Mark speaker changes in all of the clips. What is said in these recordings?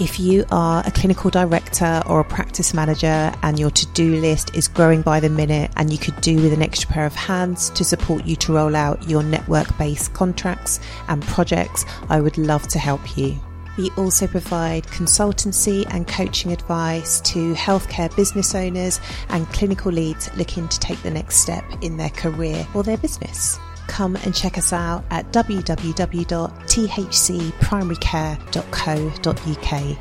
Speaker 1: If you are a clinical director or a practice manager and your to do list is growing by the minute and you could do with an extra pair of hands to support you to roll out your network based contracts and projects, I would love to help you. We also provide consultancy and coaching advice to healthcare business owners and clinical leads looking to take the next step in their career or their business. Come and check us out at www.thcprimarycare.co.uk.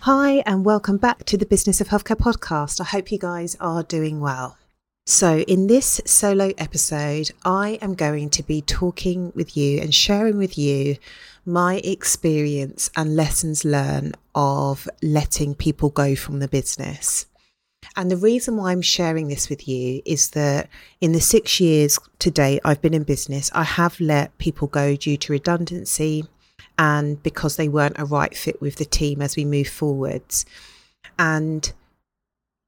Speaker 1: Hi, and welcome back to the Business of Healthcare podcast. I hope you guys are doing well. So, in this solo episode, I am going to be talking with you and sharing with you my experience and lessons learned of letting people go from the business. And the reason why I'm sharing this with you is that in the six years to date I've been in business, I have let people go due to redundancy, and because they weren't a right fit with the team as we move forwards. And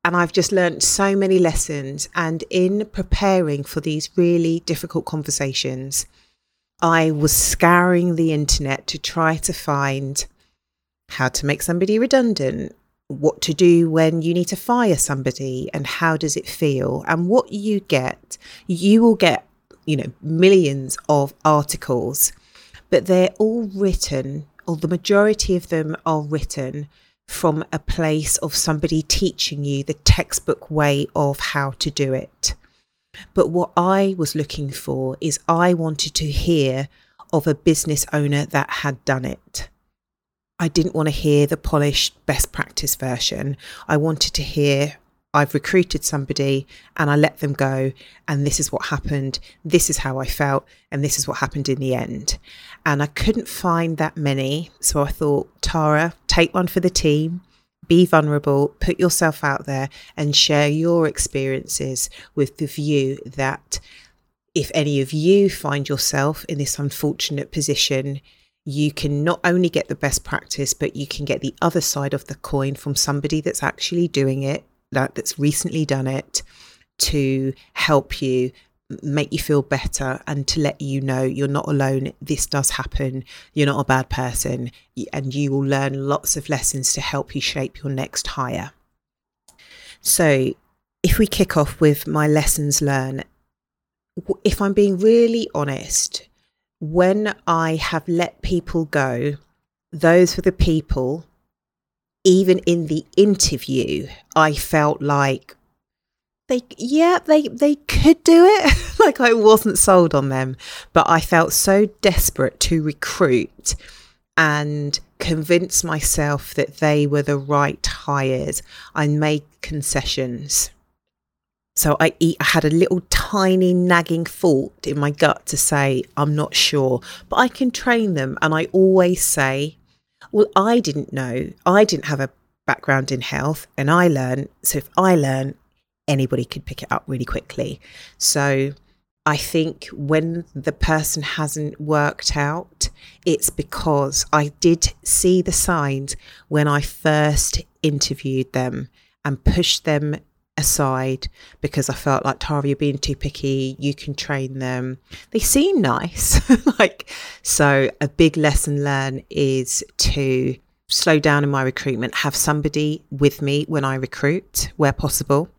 Speaker 1: and I've just learned so many lessons. And in preparing for these really difficult conversations, I was scouring the internet to try to find how to make somebody redundant, what to do when you need to fire somebody, and how does it feel. And what you get, you will get, you know, millions of articles but they're all written, or the majority of them are written from a place of somebody teaching you the textbook way of how to do it. But what I was looking for is I wanted to hear of a business owner that had done it. I didn't want to hear the polished best practice version. I wanted to hear I've recruited somebody and I let them go, and this is what happened. This is how I felt, and this is what happened in the end. And I couldn't find that many. So I thought, Tara, take one for the team, be vulnerable, put yourself out there, and share your experiences with the view that if any of you find yourself in this unfortunate position, you can not only get the best practice, but you can get the other side of the coin from somebody that's actually doing it that, that's recently done it to help you make you feel better and to let you know you're not alone. This does happen. You're not a bad person, and you will learn lots of lessons to help you shape your next hire. So, if we kick off with my lessons learned, if I'm being really honest, when I have let people go, those were the people even in the interview, I felt like they yeah they they could do it. Like i wasn't sold on them but i felt so desperate to recruit and convince myself that they were the right hires. I made concessions. So I, I had a little tiny nagging thought in my gut to say i'm not sure but i can train them. And i always say well, I didn't know. I didn't have a background in health and I learn So if I learn, anybody could pick it up really quickly. So I think when the person hasn't worked out, it's because I did see the signs when I first interviewed them and pushed them aside because I felt like Tara, you're being too picky. You can train them. They seem nice. like, so a big lesson learned is to slow down in my recruitment, have somebody with me when I recruit where possible.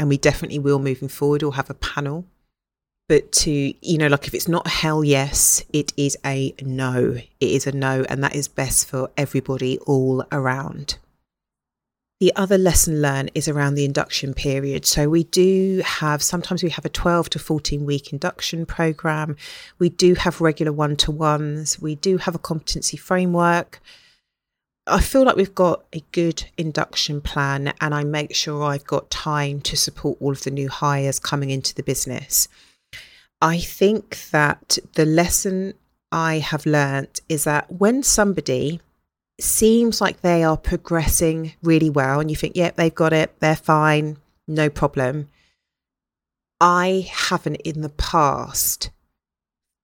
Speaker 1: And we definitely will moving forward or have a panel. But to, you know, like if it's not hell yes, it is a no. It is a no. And that is best for everybody all around. The other lesson learned is around the induction period. So we do have, sometimes we have a 12 to 14 week induction program. We do have regular one to ones. We do have a competency framework. I feel like we've got a good induction plan and I make sure I've got time to support all of the new hires coming into the business. I think that the lesson I have learnt is that when somebody seems like they are progressing really well and you think, yep, yeah, they've got it, they're fine, no problem. I haven't in the past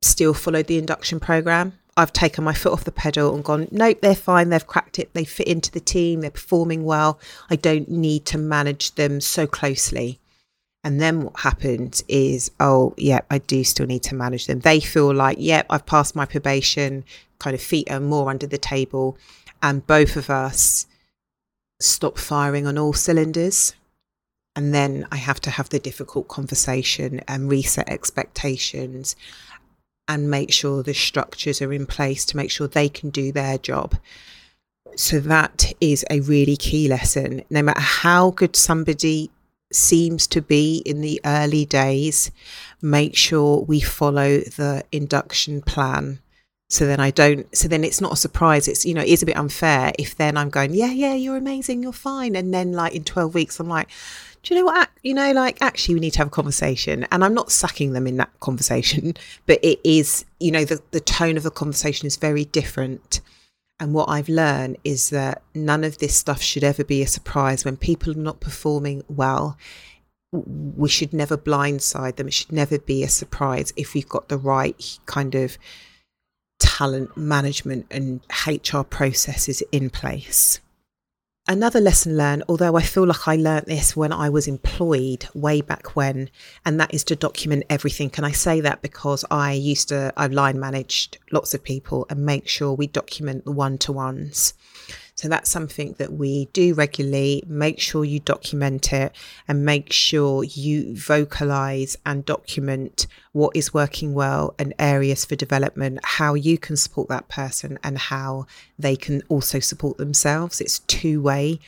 Speaker 1: still followed the induction program. I've taken my foot off the pedal and gone, nope, they're fine. They've cracked it. They fit into the team. They're performing well. I don't need to manage them so closely. And then what happens is, oh, yeah, I do still need to manage them. They feel like, yeah, I've passed my probation, kind of feet are more under the table. And both of us stop firing on all cylinders. And then I have to have the difficult conversation and reset expectations and make sure the structures are in place to make sure they can do their job. So that is a really key lesson. No matter how good somebody seems to be in the early days, make sure we follow the induction plan. So then I don't, so then it's not a surprise. It's, you know, it is a bit unfair if then I'm going, yeah, yeah, you're amazing, you're fine. And then like in 12 weeks, I'm like, do you know what? You know, like actually, we need to have a conversation. And I'm not sucking them in that conversation, but it is, you know, the, the tone of the conversation is very different. And what I've learned is that none of this stuff should ever be a surprise when people are not performing well. We should never blindside them. It should never be a surprise if we've got the right kind of talent management and HR processes in place. Another lesson learned, although I feel like I learned this when I was employed way back when, and that is to document everything. And I say that because I used to, I've line managed lots of people and make sure we document the one to ones. So that's something that we do regularly. Make sure you document it and make sure you vocalize and document what is working well and areas for development, how you can support that person and how they can also support themselves. It's two way.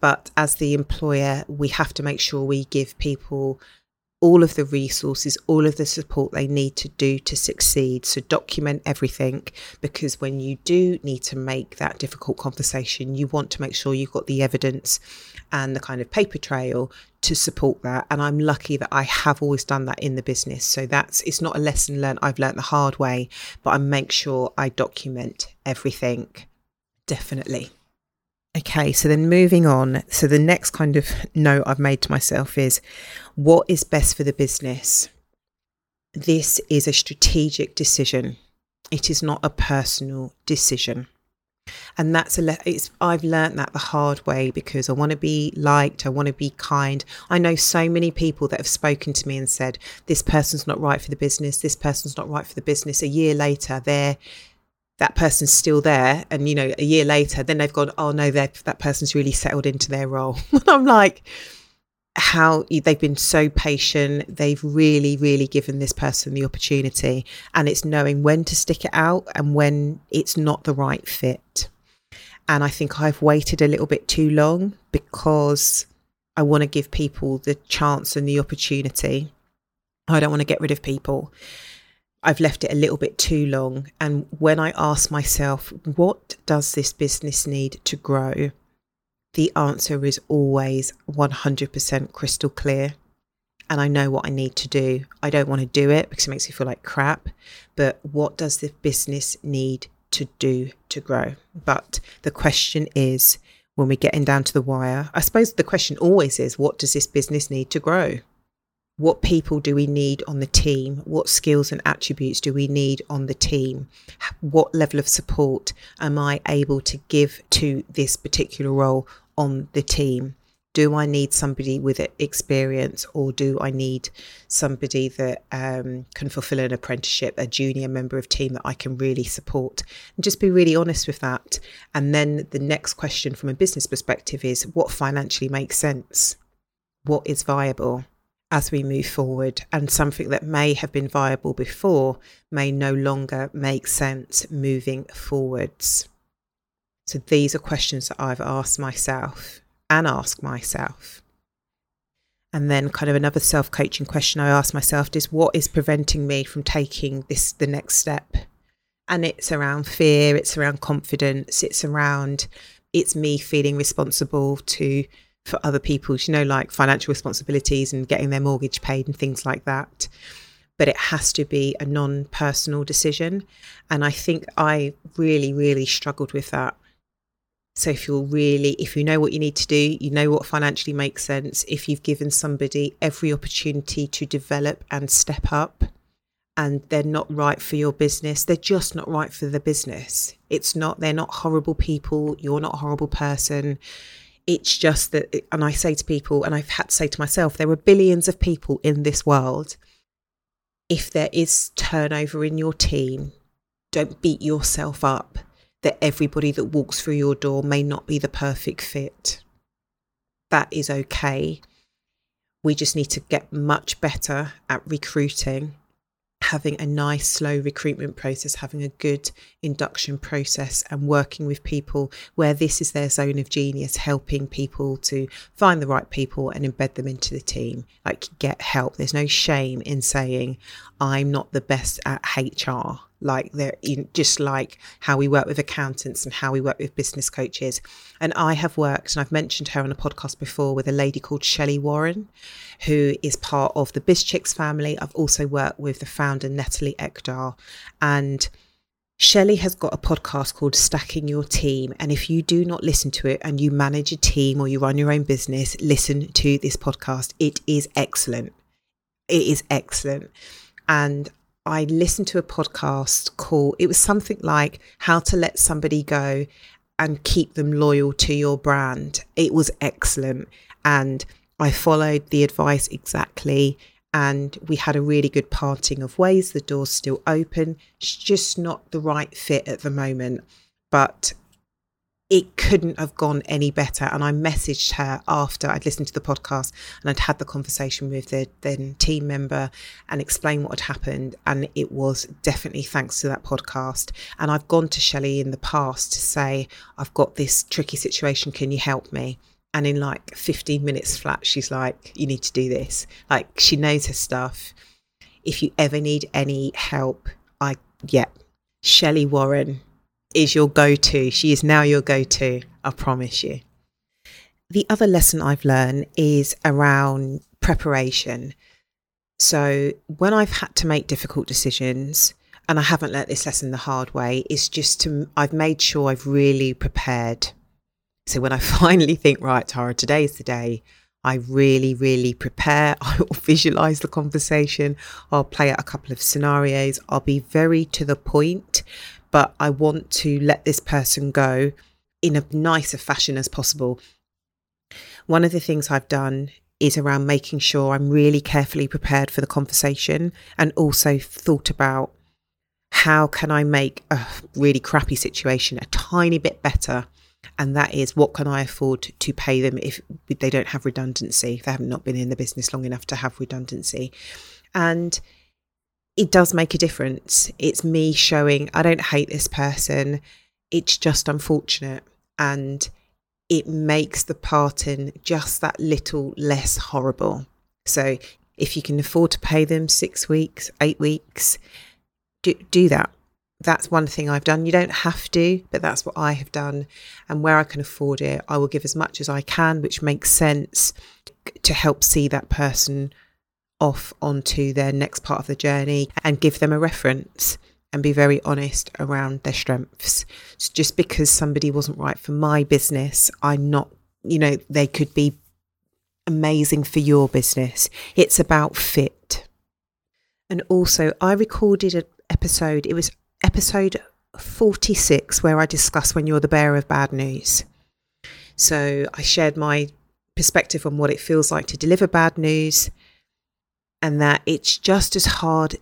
Speaker 1: But as the employer, we have to make sure we give people all of the resources, all of the support they need to do to succeed. So document everything because when you do need to make that difficult conversation, you want to make sure you've got the evidence and the kind of paper trail to support that. And I'm lucky that I have always done that in the business. So that's it's not a lesson learned I've learned the hard way, but I make sure I document everything. Definitely. Okay, so then moving on. So the next kind of note I've made to myself is what is best for the business? This is a strategic decision. It is not a personal decision. And that's a le- it's I've learned that the hard way because I want to be liked, I want to be kind. I know so many people that have spoken to me and said this person's not right for the business, this person's not right for the business. A year later, they're that person's still there and you know a year later then they've gone oh no that person's really settled into their role. And i'm like how they've been so patient. They've really really given this person the opportunity and it's knowing when to stick it out and when it's not the right fit. And i think i've waited a little bit too long because i want to give people the chance and the opportunity. I don't want to get rid of people I've left it a little bit too long. And when I ask myself, what does this business need to grow? The answer is always 100% crystal clear. And I know what I need to do. I don't want to do it because it makes me feel like crap. But what does the business need to do to grow? But the question is, when we're getting down to the wire, I suppose the question always is, what does this business need to grow? What people do we need on the team? What skills and attributes do we need on the team? What level of support am I able to give to this particular role on the team? Do I need somebody with experience or do I need somebody that um, can fulfill an apprenticeship, a junior member of team that I can really support? And just be really honest with that. And then the next question from a business perspective is what financially makes sense? What is viable? As we move forward, and something that may have been viable before may no longer make sense moving forwards. So, these are questions that I've asked myself and ask myself. And then, kind of another self coaching question I ask myself is what is preventing me from taking this the next step? And it's around fear, it's around confidence, it's around it's me feeling responsible to for other people's, you know, like financial responsibilities and getting their mortgage paid and things like that. but it has to be a non personal decision. And I think I really, really struggled with that. So if you're really, if you know what you need to do, you know what financially makes sense, if you've given somebody every opportunity to develop and step up, and they're not right for your business, they're just not right for the business. It's not, they're not horrible people. You're not a horrible person. It's just that, and I say to people, and I've had to say to myself, there are billions of people in this world if there is turnover in your team, don't beat yourself up that everybody that walks through your door may not be the perfect fit. That is okay. We just need to get much better at recruiting having a nice slow recruitment process having a good induction process and working with people where this is their zone of genius helping people to find the right people and embed them into the team. Like get help. There's no shame in saying i'm not the best at hr like they're in, just like how we work with accountants and how we work with business coaches. And I have worked, and I've mentioned her on a podcast before, with a lady called Shelli Warren, who is part of the BizChix family. I've also worked with the founder Natalie Eckdahl, and Shelli has got a podcast called Stacking Your Team. And if you do not listen to it and you manage a team or you run your own business, listen to this podcast. It is excellent. It is excellent. And I listened to a podcast called, it was something like How to Let Somebody Go and Keep Them Loyal to Your Brand. It was excellent. And I followed the advice exactly. And we had a really good parting of ways. The door's still open. It's just not the right fit at the moment. But it couldn't have gone any better. And I messaged her after I'd listened to the podcast and I'd had the conversation with the then team member and explained what had happened. And it was definitely thanks to that podcast. And I've gone to Shelli in the past to say, I've got this tricky situation. Can you help me? And in like 15 minutes flat, she's like, You need to do this. Like she knows her stuff. If you ever need any help, I, yeah, Shelli Warren is your go to. She is now your go to, I promise you. The other lesson I've learned is around preparation. So, when I've had to make difficult decisions, and I haven't learnt this lesson the hard way, is just to, I've made sure I've really prepared. So, when I finally think, right, Tara, today is the day, I really, really prepare. I will visualize the conversation. I'll play out a couple of scenarios. I'll be very to the point but I want to let this person go in a nicer fashion as possible. One of the things I've done is around making sure I'm really carefully prepared for the conversation and also thought about how can I make a really crappy situation a tiny bit better and that is what can I afford to pay them if they don't have redundancy, if they have not not been in the business long enough to have redundancy. And it does make a difference. It's me showing I don't hate this person. It's just unfortunate. And it makes the parting just that little less horrible. So if you can afford to pay them six weeks, eight weeks, do, do that. That's one thing I've done. You don't have to, but that's what I have done. And where I can afford it, I will give as much as I can, which makes sense to help see that person off onto their next part of the journey and give them a reference and be very honest around their strengths. So just because somebody wasn't right for my business, I'm not, you know, they could be amazing for your business. It's about fit. And also, I recorded an episode, it was episode 46, where I discussed when you're the bearer of bad news. So I shared my perspective on what it feels like to deliver bad news and that it's just as hard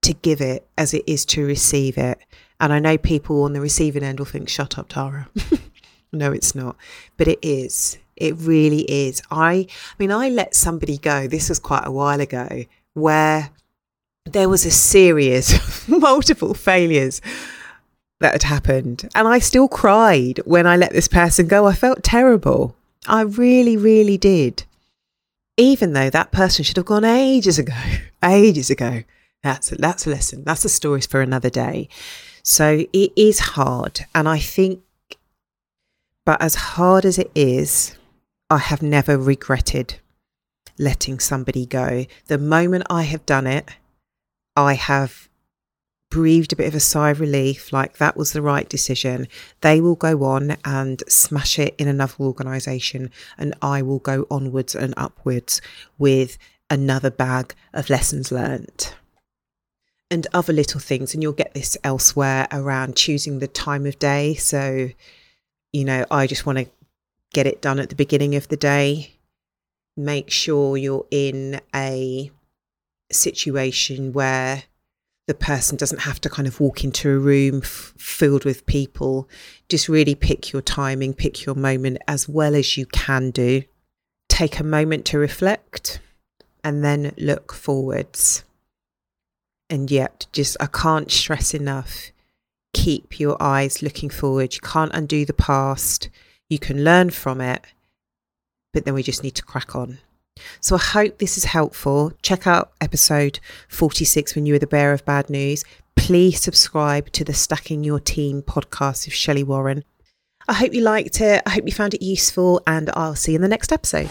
Speaker 1: to give it as it is to receive it. And I know people on the receiving end will think, shut up, Tara. no, it's not. But it is. It really is. I, I mean, I let somebody go, this was quite a while ago, where there was a series multiple failures that had happened. And I still cried when I let this person go. I felt terrible. I really, really did even though that person should have gone ages ago, ages ago. That's a, that's a lesson. That's a story for another day. So it is hard, and I think, but as hard as it is, I have never regretted letting somebody go. The moment I have done it, I have breathed a bit of a sigh of relief, like that was the right decision. They will go on and smash it in another organisation, and I will go onwards and upwards with another bag of lessons learnt. And other little things, and you'll get this elsewhere around choosing the time of day. So, you know, I just want to get it done at the beginning of the day. Make sure you're in a situation where the person doesn't have to kind of walk into a room f- filled with people. Just really pick your timing, pick your moment as well as you can do. Take a moment to reflect and then look forwards. And yet, just I can't stress enough keep your eyes looking forward. You can't undo the past, you can learn from it, but then we just need to crack on. So I hope this is helpful. Check out episode 46 when you were the bearer of bad news. Please subscribe to the Stacking Your Team podcast with Shelli Warren. I hope you liked it. I hope you found it useful, and I'll see you in the next episode.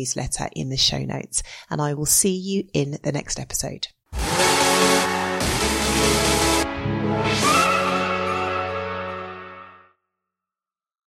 Speaker 1: newsletter in the show notes. And I will see you in the next episode.